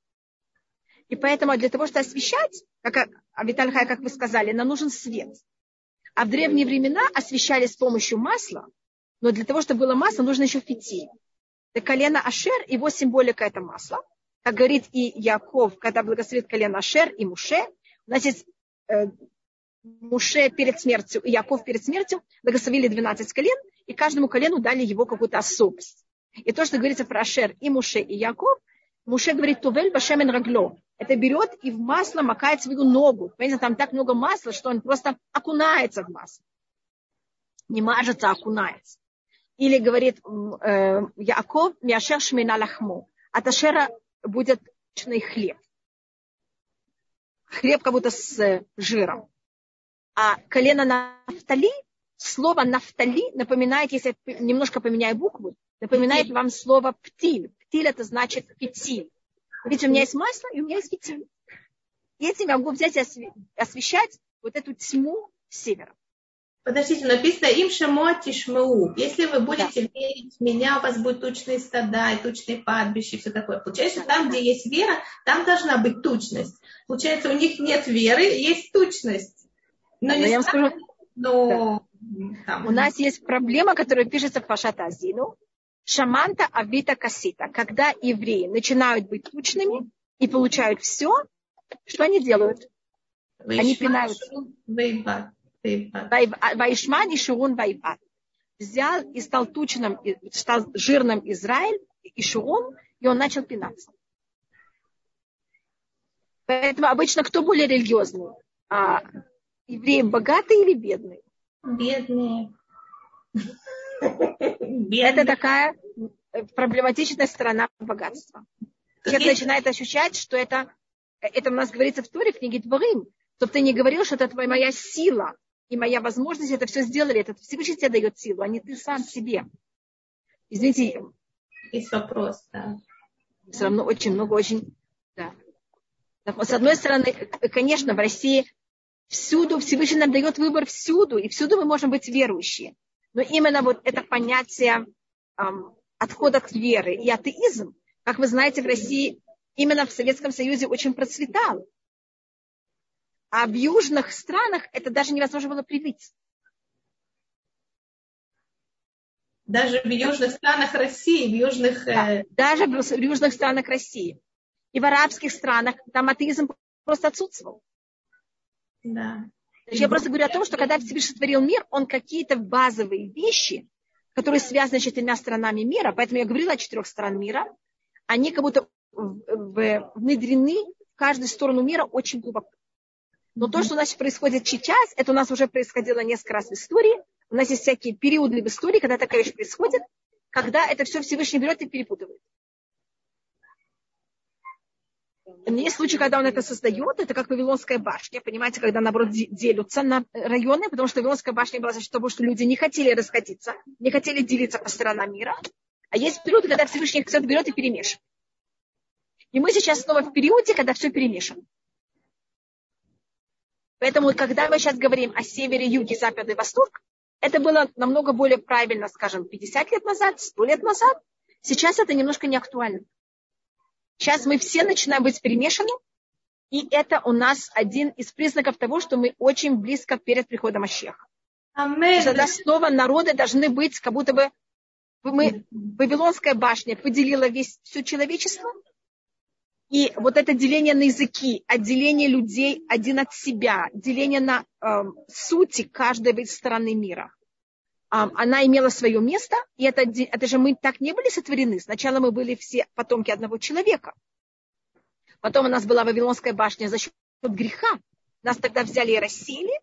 И поэтому для того, чтобы освещать, как Авитальхай, как вы сказали, нам нужен свет. А в древние времена освещали с помощью масла, но для того, чтобы было масло, нужно еще фитиль. Это колено Ашер, его символика это масло. Как говорит и Яков, когда благословит колено Ашер и Муше, у нас есть э, Муше перед смертью и Яков перед смертью благословили 12 колен, и каждому колену дали его какую-то особость. И то, что говорится про Ашер и Муше и Яков, Муше говорит, Тувель Башемен Рагло. это берет и в масло макает свою ногу. Понимаете, там так много масла, что он просто окунается в масло. Не мажется, а окунается. Или говорит э, Яков, Мяшер Шмина Лахму. От Ашера будет хлеб. Хлеб как будто с жиром. А колено Нафтали, слово Нафтали напоминает, если я немножко поменяю букву, напоминает вам слово птиль. Птиль это значит петиль. Видите, у меня есть масло и у меня есть фитиль. И этим я могу взять и освещать вот эту тьму севера. Подождите, написано им шамо тишмау. Если вы будете да. верить в меня, у вас будут тучные стада и тучные падбища и все такое. Получается, да. там, где есть вера, там должна быть тучность. Получается, у них нет веры, есть тучность. Но, но я вам скажу, но да. там. у нас есть проблема, которая пишется в Пашатазину. Шаманта Авита Касита. Когда евреи начинают быть тучными и получают все, что они делают? Они пинают. Вайшман и Шурун Вайбат. Взял и стал тучным, стал жирным Израиль и Шурун, и он начал пинаться. Поэтому обычно кто более религиозный? Евреи богатые или бедные? Бедные. Это такая проблематичная сторона богатства. Человек начинает ощущать, что это, это у нас говорится в Торе, в книге Творим, чтобы ты не говорил, что это твоя моя сила и моя возможность это все сделали. Это Всевышний тебе дает силу, а не ты сам себе. Извините. Есть вопрос, да. Все равно очень много, очень, да. С одной стороны, конечно, в России всюду Всевышний нам дает выбор всюду, и всюду мы можем быть верующие. Но именно вот это понятие эм, отхода от веры и атеизм, как вы знаете, в России именно в Советском Союзе очень процветал. А в южных странах это даже невозможно было привить. Даже в южных странах России, в южных... Да, э, даже в южных странах России. И в арабских странах там атеизм просто отсутствовал. Да. Я просто говорю о том, что когда Всевышний сотворил мир, он какие-то базовые вещи, которые связаны с четырьмя сторонами мира, поэтому я говорила о четырех сторон мира, они как будто внедрены в каждую сторону мира очень глубоко. Но то, что у нас происходит сейчас, это у нас уже происходило несколько раз в истории. У нас есть всякие периоды в истории, когда такая вещь происходит, когда это все Всевышний берет и перепутывает. Есть случаи, когда он это создает, это как Вавилонская башня, понимаете, когда, наоборот, делятся на районы, потому что Вавилонская башня была за счет того, что люди не хотели расходиться, не хотели делиться по сторонам мира. А есть период, когда Всевышний все берет и перемешивает. И мы сейчас снова в периоде, когда все перемешано. Поэтому, когда мы сейчас говорим о севере, юге, западе, восток, это было намного более правильно, скажем, 50 лет назад, 100 лет назад. Сейчас это немножко не актуально. Сейчас мы все начинаем быть перемешаны, и это у нас один из признаков того, что мы очень близко перед приходом Ащеха. Тогда снова народы должны быть, как будто бы мы, Вавилонская башня поделила весь, все человечество, и вот это деление на языки, отделение людей один от себя, деление на э, сути каждой стороны мира, она имела свое место, и это, это же мы так не были сотворены. Сначала мы были все потомки одного человека. Потом у нас была Вавилонская башня за счет греха. Нас тогда взяли и рассеяли.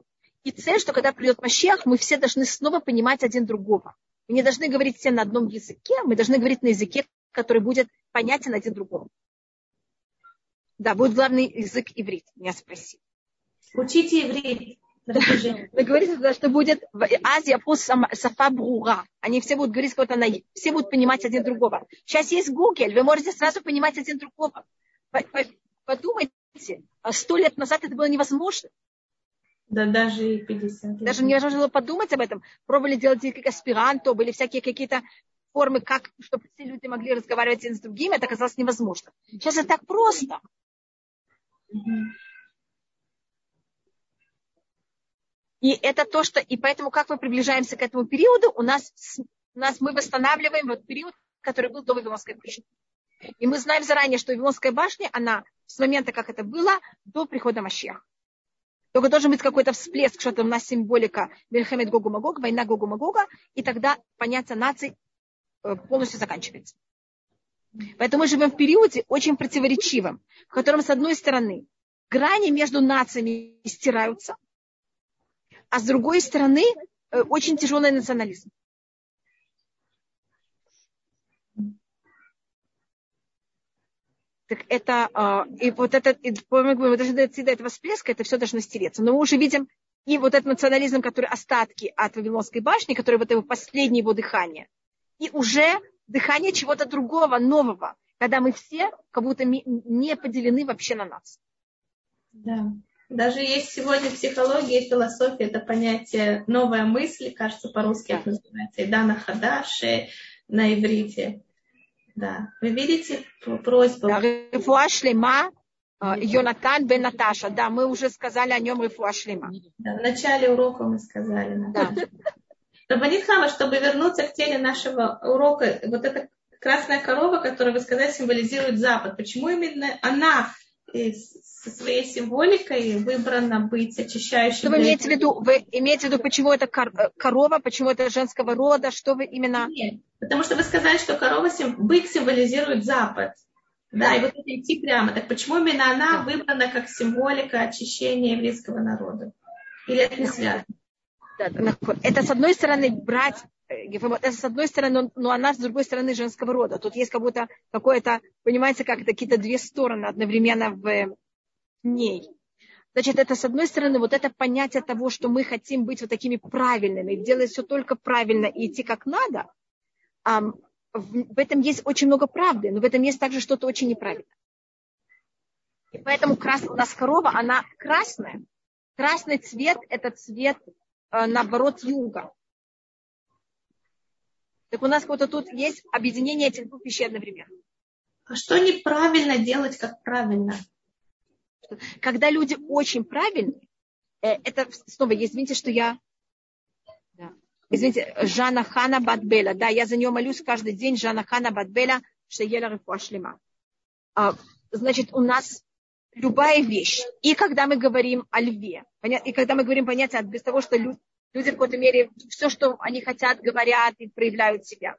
И цель, что когда придет Машех, мы все должны снова понимать один другого. Мы не должны говорить все на одном языке, мы должны говорить на языке, который будет понятен один другому. Да, будет главный язык иврит, меня спросили. Учите иврит. Вы говорите, что будет Азии пусть сафа брура. Они все будут говорить какой-то на все будут понимать один другого. Сейчас есть Google, вы можете сразу понимать один другого. Подумайте, а сто лет назад это было невозможно. Да, даже и 50 лет. Даже невозможно было подумать об этом. Пробовали делать как аспиранто, были всякие какие-то формы, как, чтобы все люди могли разговаривать один с другим, это оказалось невозможно. Сейчас это так просто. И это то, что... И поэтому, как мы приближаемся к этому периоду, у нас, у нас мы восстанавливаем вот период, который был до Вавилонской башни. И мы знаем заранее, что Вавилонская башня, она с момента, как это было, до прихода Машеха. Только должен быть какой-то всплеск, что-то у нас символика Мельхамед Гогу Магога, война Гогу Магога, и тогда понятие наций э, полностью заканчивается. Поэтому мы живем в периоде очень противоречивом, в котором, с одной стороны, грани между нациями стираются, а с другой стороны, э, очень тяжелый национализм. Так это, а, и вот это, и, мы говорим, даже до этого всплеска, это все должно стереться. Но мы уже видим и вот этот национализм, который остатки от Вавилонской башни, который вот его последнее его дыхание, и уже дыхание чего-то другого, нового, когда мы все как будто не поделены вообще на нас. Да. Даже есть сегодня психология и философия, это понятие новая мысль, кажется, по-русски это называется, Идана Хадаши на иврите. Да. Вы видите просьбу? Да, Рифуа шлема, а, Йонатан бен Наташа. Да, мы уже сказали о нем Рифуа шлема. Да, в начале урока мы сказали. Да. Рабанит Хама, чтобы вернуться к теме нашего урока, вот эта красная корова, которая, вы сказали, символизирует Запад. Почему именно она со своей символикой выбрана быть очищающей. Что вы имеете в виду? Вы имеете в виду, почему это э, корова, почему это женского рода? Что вы именно... Нет, потому что вы сказали, что корова, бык символизирует Запад. Да, да, и вот это идти прямо. Так почему именно она выбрана как символика очищения еврейского народа? Или это не связано? Это с одной стороны брать это с одной стороны, но она с другой стороны женского рода. Тут есть как будто какое-то, понимаете, как какие-то две стороны одновременно в ней. Значит, это с одной стороны вот это понятие того, что мы хотим быть вот такими правильными, делать все только правильно и идти как надо, в этом есть очень много правды, но в этом есть также что-то очень неправильно. И поэтому крас... у нас корова, она красная. Красный цвет – это цвет, э, наоборот, юга. Так у нас вот тут есть объединение этих двух вещей одновременно. А что неправильно делать, как правильно? Когда люди очень правильные, э, это снова, извините, что я... Да. Извините, Жанна Хана Бадбеля. Да, я за нее молюсь каждый день. Жанна Хана Бадбеля, Шеела Рифуашлема. А, значит, у нас любая вещь. И когда мы говорим о льве, и когда мы говорим понятие без того, что Люди в какой-то мере все, что они хотят, говорят и проявляют себя.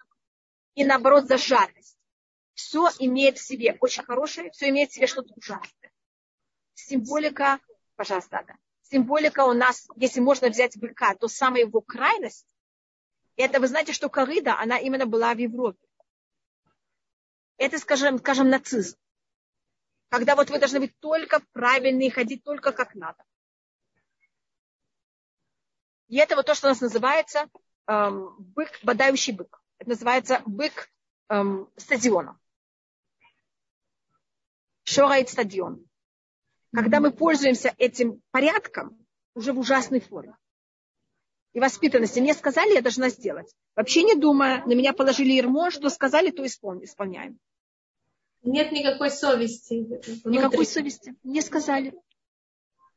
И наоборот, за жадность. Все имеет в себе очень хорошее, все имеет в себе что-то ужасное. Символика, пожалуйста, да. Символика у нас, если можно взять быка, то самая его крайность, это вы знаете, что корыда, она именно была в Европе. Это, скажем, скажем, нацизм. Когда вот вы должны быть только правильные, ходить только как надо. И это вот то, что у нас называется эм, бык, бодающий бык. Это называется бык эм, стадиона. Шорает стадион. Когда мы пользуемся этим порядком, уже в ужасной форме. И воспитанности. Мне сказали, я должна сделать. Вообще не думая, на меня положили ермо, что сказали, то исполняем. Нет никакой совести. Внутри. Никакой совести. Мне сказали.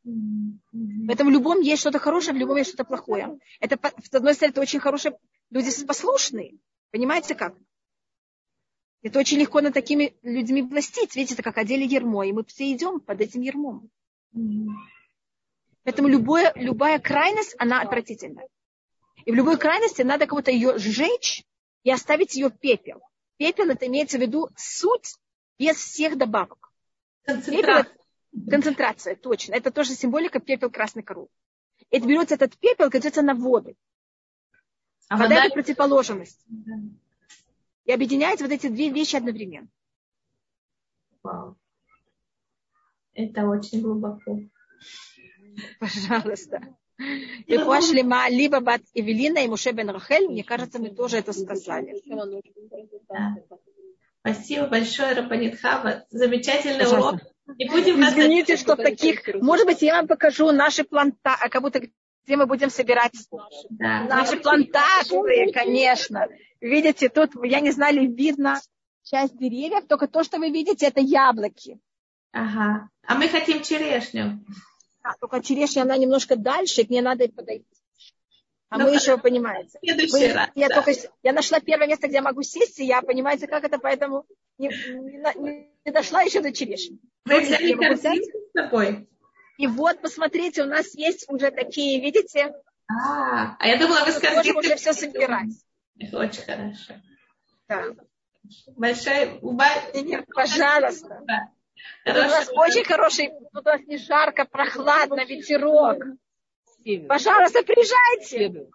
Поэтому в любом есть что-то хорошее, в любом есть что-то плохое. Это, с одной стороны, это очень хорошие люди послушные. Понимаете как? Это очень легко над такими людьми властить. Видите, это как одели ермо, и мы все идем под этим ермом. Поэтому любое, любая крайность, она отвратительная. И в любой крайности надо кого-то ее сжечь и оставить ее пепел. Пепел это имеется в виду суть без всех добавок. Пепел, Концентрация, точно. Это тоже символика пепел красной коровы. Это берется этот пепел, кладется на воды. А вода, вода это противоположность. Да. И объединяется вот эти две вещи одновременно. Вау. Это очень глубоко. Пожалуйста. Рифуа шлема либо бат Эвелина и Муше бен Рахель, мне кажется, мы тоже это сказали. Да. Спасибо большое, Рабанит Хава. Замечательный Пожалуйста. урок. Не будем Извините, что таких... Может быть, я вам покажу наши планта... А как будто где мы будем собирать да. наши плантации, конечно. Видите, тут, я не знаю, видно часть деревьев, только то, что вы видите, это яблоки. Ага. А мы хотим черешню. А, только черешня, она немножко дальше, к ней надо подойти. А ну, мы еще, понимаете, мы, раз, я, да. только, я нашла первое место, где я могу сесть, и я, понимаете, как это, поэтому не, не, не дошла еще до черешни. Вы взяли корзинку с собой? И вот, посмотрите, у нас есть уже такие, видите? А, а я думала, вы скажете... Можем уже все собирать. Очень хорошо. Да. Большой Пожалуйста. У нас очень хороший, у нас не жарко, прохладно, ветерок. Пожалуйста, приезжайте.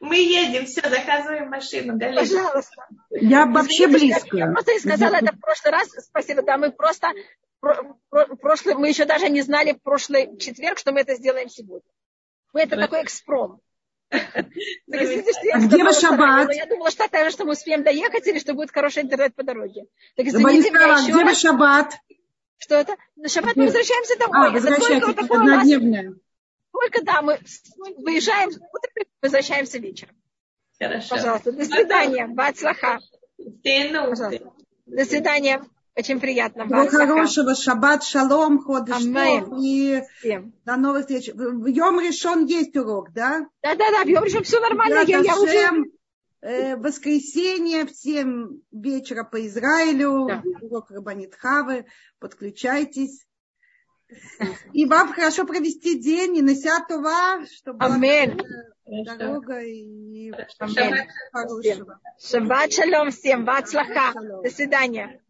Мы едем, все, заказываем машину. Галина. Пожалуйста. Я вообще близко. Я просто сказала это в прошлый раз. Спасибо, да, мы просто прошлый, мы еще даже не знали в прошлый четверг, что мы это сделаем сегодня. Мы это такой экспром. А где ваш шаббат? Я думала, что так, что мы успеем доехать или что будет хороший интернет по дороге. Так извините меня еще Где ваш шаббат? Что это? На шаббат мы возвращаемся домой. А, возвращаетесь, однодневное. Только да, мы выезжаем утром, возвращаемся вечером. Хорошо. Пожалуйста, до свидания. Бацлаха. До свидания. Очень приятно. Всего хорошего. Шаббат, шалом, ходыш и до новых встреч. В Йом решен есть урок, да? Да, да, да, в Йом решен все нормально. Я, я уже... Э, воскресенье, всем вечера по Израилю, да. урок Рабанит Хавы, подключайтесь. И вам хорошо провести день, и на Това, чтобы Амин. дорога и Амин. Шаббат шалом всем, вацлаха. До свидания.